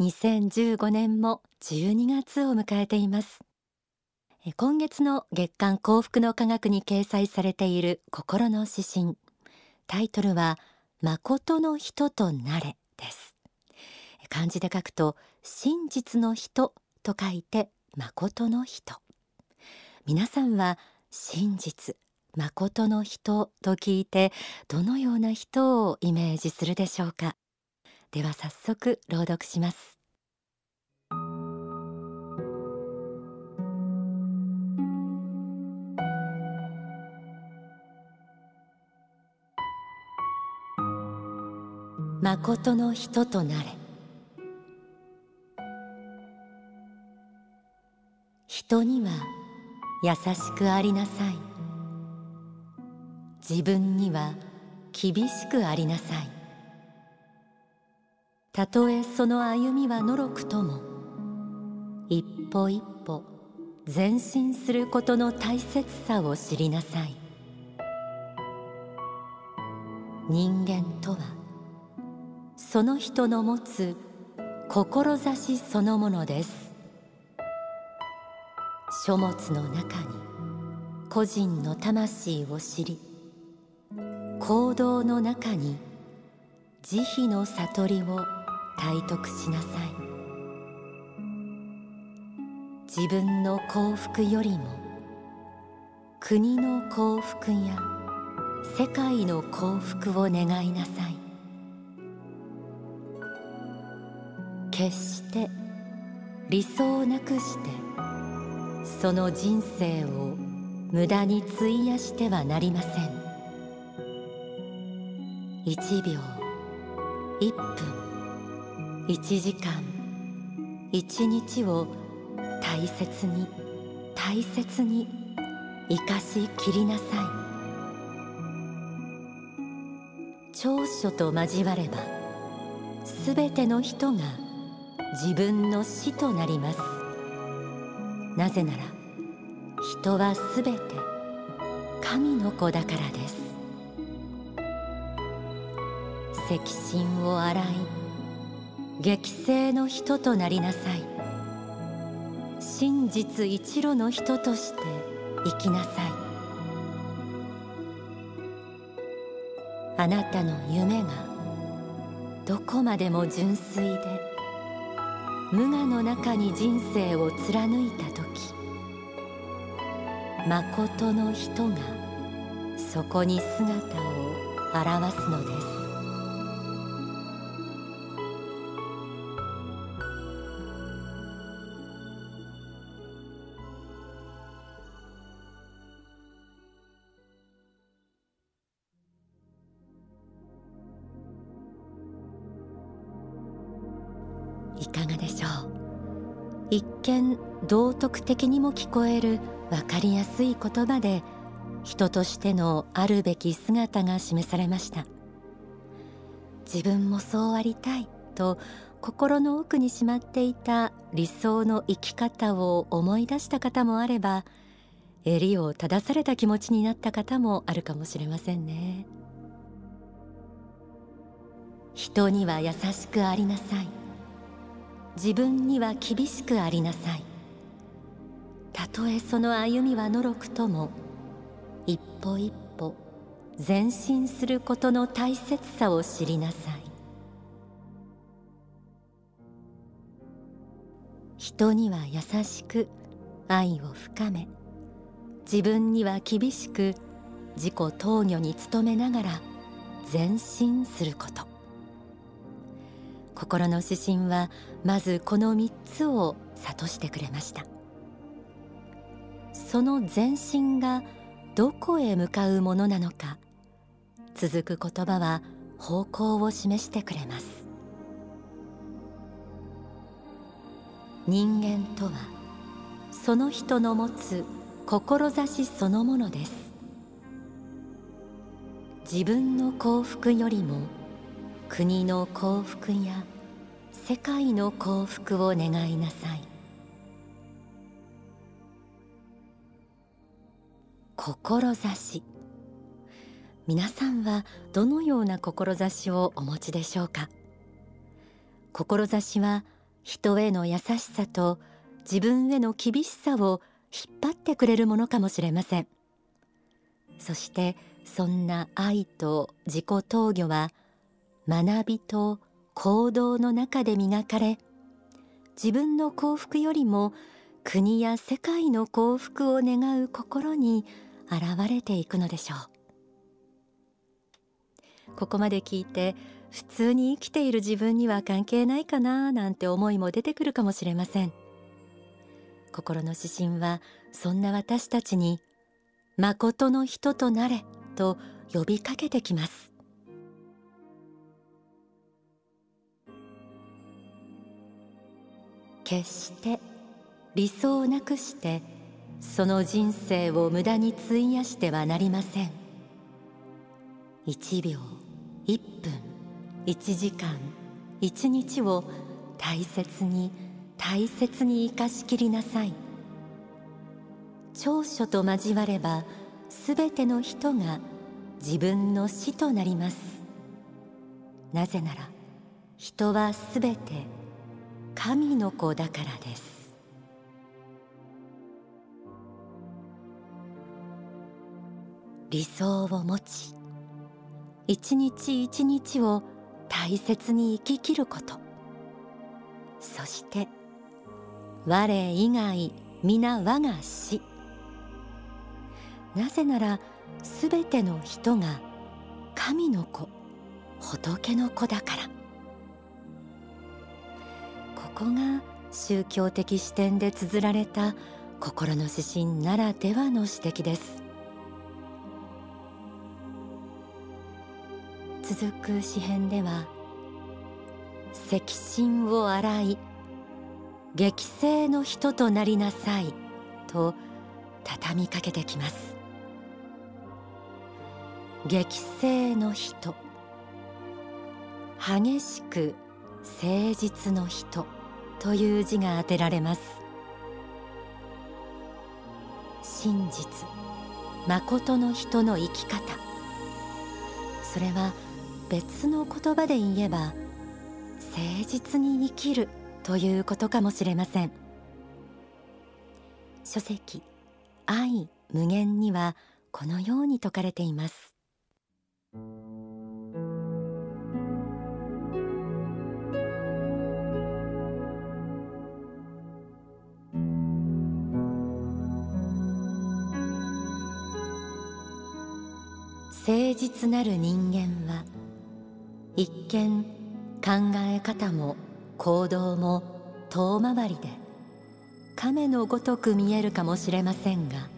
2015年も12月を迎えています。今月の月間幸福の科学に掲載されている心の指針。タイトルは誠の人となれです。漢字で書くと真実の人と書いて誠の人。皆さんは真実誠の人と聞いてどのような人をイメージするでしょうか？では早速朗読します。誠の人となれ。人には優しくありなさい。自分には厳しくありなさい。たとえその歩みはのろくとも一歩一歩前進することの大切さを知りなさい。人間とはその人の持つ志そのものです。書物の中に個人の魂を知り行動の中に慈悲の悟りを体得しなさい。自分の幸福よりも国の幸福や世界の幸福を願いなさい。決して理想をなくしてその人生を無駄に費やしてはなりません。1秒1分。1時間。1日を大切に大切に生かしきりなさい。長所と交わればすべての人が自分の死となります。なぜなら人はすべて神の子だからです。赤心を洗い激性の人となりなさい。真実一路の人として生きなさい。あなたの夢がどこまでも純粋で無我の中に人生を貫いた時誠の人がそこに姿を現すのです。見道徳的にも聞こえる分かりやすい言葉で人としてのあるべき姿が示されました。自分もそうありたいと心の奥にしまっていた理想の生き方を思い出した方もあれば襟を正された気持ちになった方もあるかもしれませんね。人には優しくありなさい。自分には厳しくありなさい。たとえその歩みはのろくとも一歩一歩前進することの大切さを知りなさい。人には優しく愛を深め自分には厳しく自己投与に努めながら前進すること。心の指針はまずこの3つを諭してくれました。その前進がどこへ向かうものなのか続く言葉は方向を示してくれます。人間とはその人の持つ志そのものです。自分の幸福よりも国の幸福や世界の幸福を願いなさい。志皆さんはどのような志をお持ちでしょうか？志は人への優しさと自分への厳しさを引っ張ってくれるものかもしれません。そしてそんな愛と自己投与は学びと行動の中で磨かれ自分の幸福よりも国や世界の幸福を願う心に現れていくのでしょう。ここまで聞いて普通に生きている自分には関係ないかななんて思いも出てくるかもしれません。心の指針はそんな私たちに誠の人となれと呼びかけてきます。決して理想をなくしてその人生を無駄に費やしてはなりません。1秒1分1時間1日を大切に大切に生かしきりなさい。長所と交わればすべての人が自分の死となります。なぜなら人はすべて神の子だからです。理想を持ち一日一日を大切に生ききること。そして我以外皆我が死。なぜならすべての人が神の子仏の子だから。こが宗教的視点で綴られた心の指針ならではの指摘です。続く詩編では赤心を洗い激性の人となりなさいと畳みかけてきます。激性の人激しく誠実の人。という字が当てられます。真実誠の人の生き方。それは別の言葉で言えば誠実に生きるということかもしれません。書籍愛無限にはこのように説かれています。誠実なる人間は一見考え方も行動も遠回りで亀のごとく見えるかもしれませんが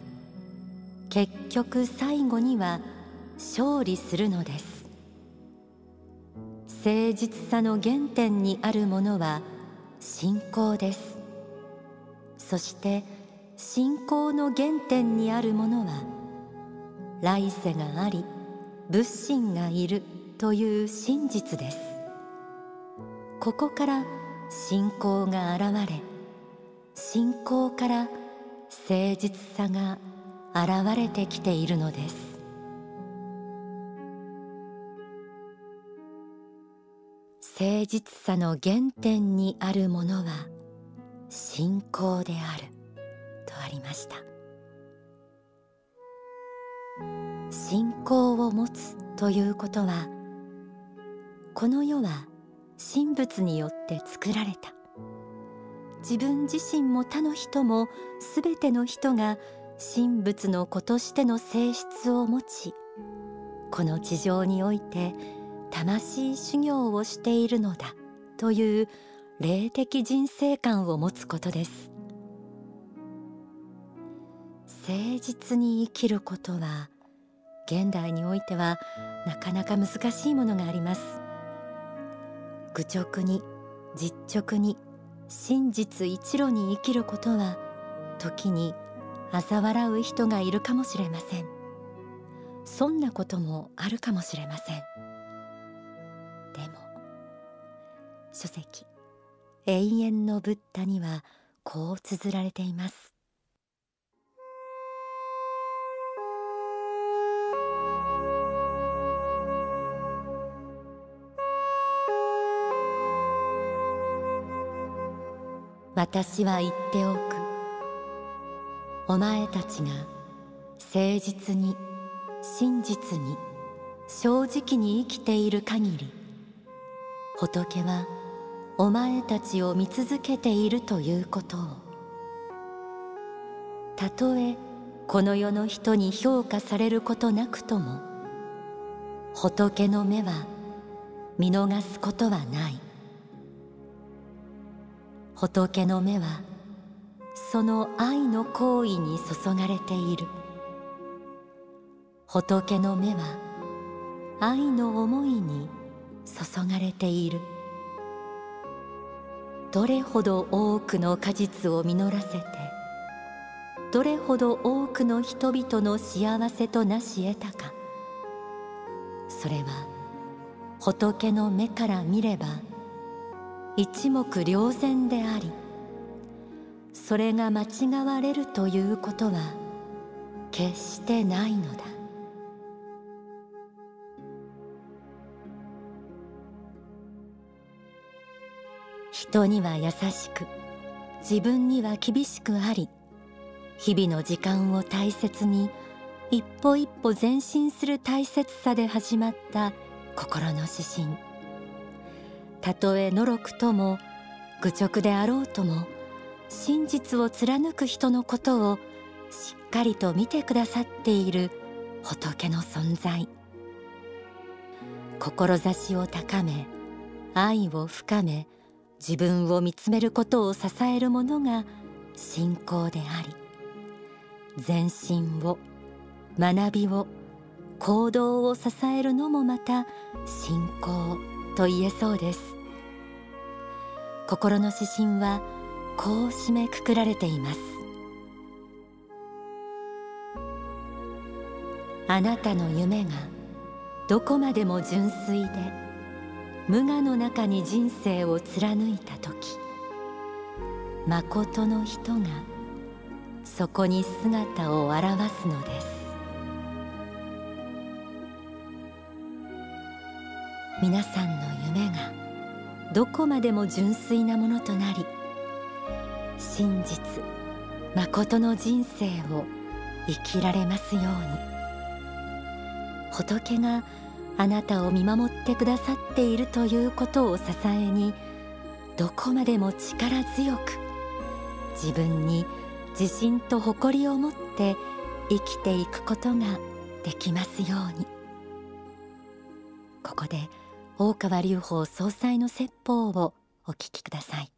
結局最後には勝利するのです。誠実さの原点にあるものは信仰です。そして信仰の原点にあるものは来世があり仏心がいるという真実です。ここから信仰が現れ信仰から誠実さが現れてきているのです。誠実さの原点にあるものは信仰であるとありました。信仰を持つということはこの世は神仏によって作られた。自分自身も他の人もすべての人が神仏の子としての性質を持ちこの地上において魂修行をしているのだという霊的人生観を持つことです。誠実に生きることは現代においてはなかなか難しいものがあります。愚直に実直に真実一路に生きることは時に嘲笑う人がいるかもしれません。そんなこともあるかもしれません。でも書籍永遠のブッダにはこう綴られています。私は言っておく。お前たちが誠実に真実に正直に生きている限り仏はお前たちを見続けているということを。たとえこの世の人に評価されることなくとも仏の目は見逃すことはない。仏の目はその愛の行為に注がれている。仏の目は愛の思いに注がれている。どれほど多くの果実を実らせてどれほど多くの人々の幸せとなし得たか。それは仏の目から見れば一目瞭然でありそれが間違われるということは決してないのだ。人には優しく自分には厳しくあり日々の時間を大切に一歩一歩前進する大切さで始まった心の指針。たとえのろくとも愚直であろうとも真実を貫く人のことをしっかりと見てくださっている仏の存在。志を高め愛を深め自分を見つめることを支えるものが信仰であり前進を学びを行動を支えるのもまた信仰と言えそうです心の指針はこう締めくくられています。あなたの夢がどこまでも純粋で無我の中に人生を貫いた時誠の人がそこに姿を現すのです。皆さんの夢がどこまでも純粋なものとなり真実誠の人生を生きられますように。仏があなたを見守ってくださっているということを支えにどこまでも力強く自分に自信と誇りを持って生きていくことができますように。ここで大川隆法総裁の説法をお聞きください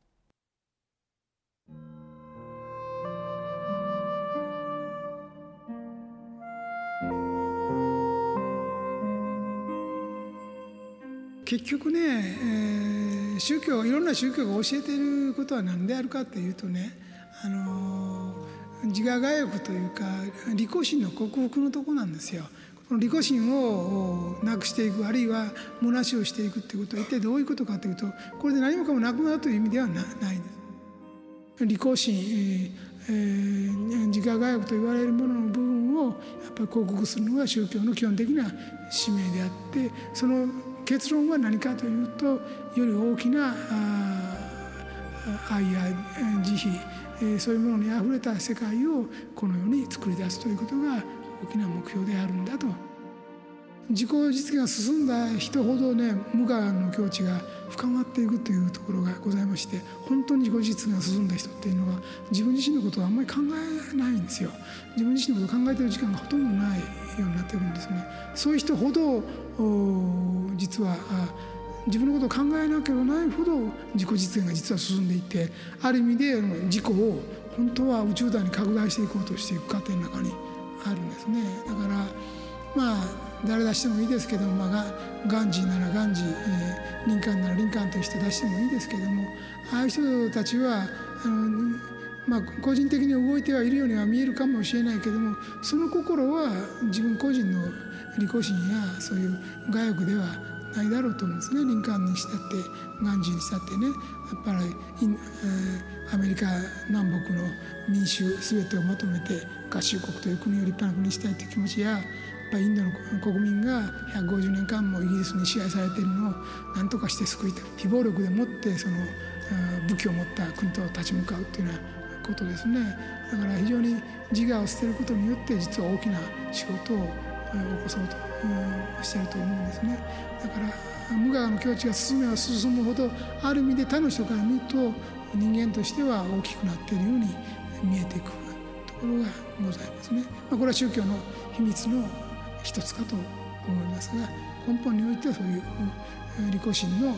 結局ね、えー、宗教いろんな宗教が教えていることは何であるかというとね、あの自我我欲というか利己心の克服のとこなんですよ。この利己心をなくしていくあるいは虚しをしていくっていうことは一体どういうことかというとこれで何もかもなくなるという意味ではないです。利己心、えー、自我我欲と言われるものの部分をやっぱり克服するのが宗教の基本的な使命であってその結論は何かというとより大きな愛や慈悲そういうものにあふれた世界をこの世に作り出すということが大きな目標であるんだと。自己実現が進んだ人ほどね無我の境地が深まっていくというところがございまして本当に自己実現が進んだ人っていうのは自分自身のことをあんまり考えないんですよ。自分自身のことを考えてる時間がほとんどないようになってるんですね。そういう人ほど実は自分のことを考えなければないほど自己実現が実は進んでいてある意味で自己を本当は宇宙大に拡大していこうとしていく過程の中にあるんですね。だからまあ誰出してもいいですけども、まあ、ガンジーならガンジー、えー、リンカーンならリンカーンという人出してもいいですけどもああいう人たちはあの、まあ、個人的に動いてはいるようには見えるかもしれないけどもその心は自分個人の利己心やそういう我欲ではないだろうと思うんですね。リンカーンにしたってガンジーにしたってね。やっぱり、えー、アメリカ南北の民衆全てをまとめて合衆国という国を立派な国にしたいという気持ちややっぱインドの国民が150年間もイギリスに支配されているのを何とかして救いたい。非暴力でもってその武器を持った国と立ち向かうっていうようなことですね。だから非常に自我を捨てることによって実は大きな仕事を起こそうと。してると思うんですね。だから無我の境地が進めば進むほどある意味で他の人から見ると人間としては大きくなっているように見えてくるところがございますね、まあ、これは宗教の秘密の一つかと思いますが根本においてはそういう利己心の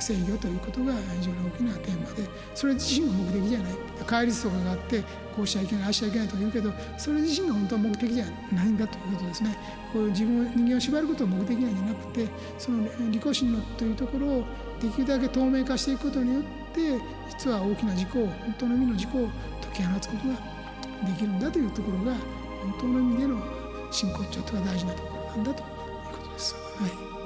制御ということが非常に大きなテーマでそれ自身が目的じゃない。戒律とかがあってこうしちゃいけないああしちゃいけないと言うけどそれ自身が本当は目的じゃないんだということですね。こういう自分人間を縛ることを目的なんじゃなくてその利己心のというところをできるだけ透明化していくことによって実は大きな事故を本当の意味の事故を解き放つことができるんだというところが本当の意味での真骨頂というか大事なところなんだということです。はい。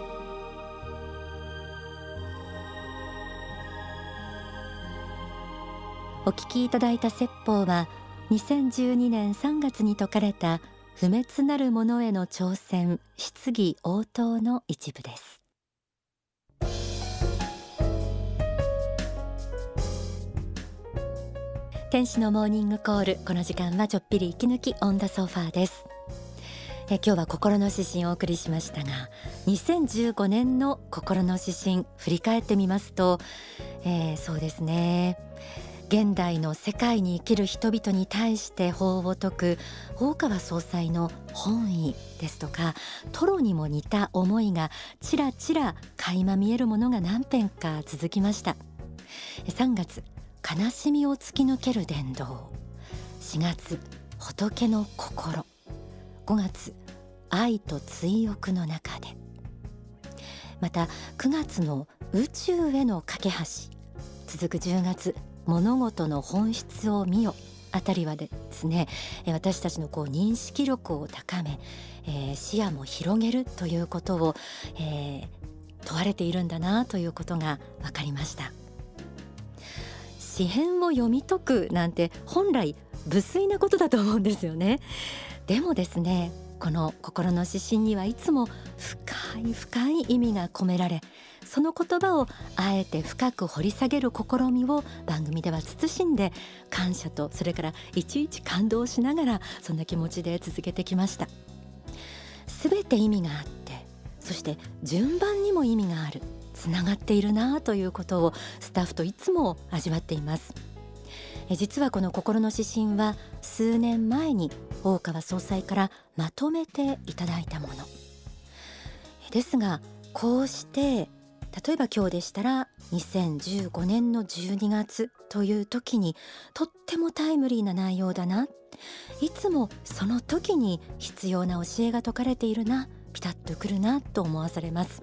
お聞きいただいた説法は2012年3月に説かれた不滅なるものへの挑戦質疑応答の一部です。天使のモーニングコールこの時間はちょっぴり息抜きオンダソファーです。え今日は心の指針をお送りしましたが2015年の心の指針振り返ってみますと、えー、そうですね。現代の世界に生きる人々に対して法を説く大川総裁の本意ですとかトロにも似た思いがちらちら垣間見えるものが何編か続きました。3月悲しみを突き抜ける伝道。4月仏の心。5月愛と追憶の中で。また9月の宇宙への架け橋。続く10月物事の本質を見よ。あたりはですね私たちのこう認識力を高め、えー、視野も広げるということを、えー、問われているんだなということが分かりました。詩編を読み解くなんて本来無粋なことだと思うんですよね。でもですねこの心の指針にはいつも深い深い意味が込められその言葉をあえて深く掘り下げる試みを番組では慎んで感謝とそれからいちいち感動しながらそんな気持ちで続けてきました。全て意味があってそして順番にも意味があるつながっているなということをスタッフといつも味わっています。実はこの心の指針は数年前に大川総裁からまとめていただいたもの。ですがこうして例えば今日でしたら2015年の12月という時にとってもタイムリーな内容だな。いつもその時に必要な教えが説かれているな。ピタッとくるなと思わされます、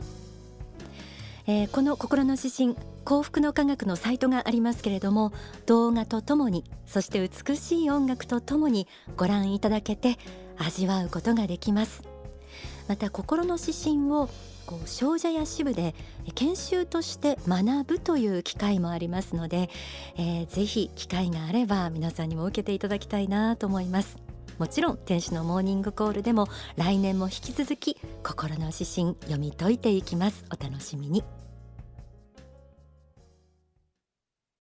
えー、この心の指針幸福の科学のサイトがありますけれども動画とともにそして美しい音楽とともにご覧いただけて味わうことができます。また心の指針をこう少女や支部で研修として学ぶという機会もありますので、えー、ぜひ機会があれば皆さんにも受けていただきたいなと思います。もちろん天使のモーニングコールでも来年も引き続き心の指針読み解いていきます。お楽しみに。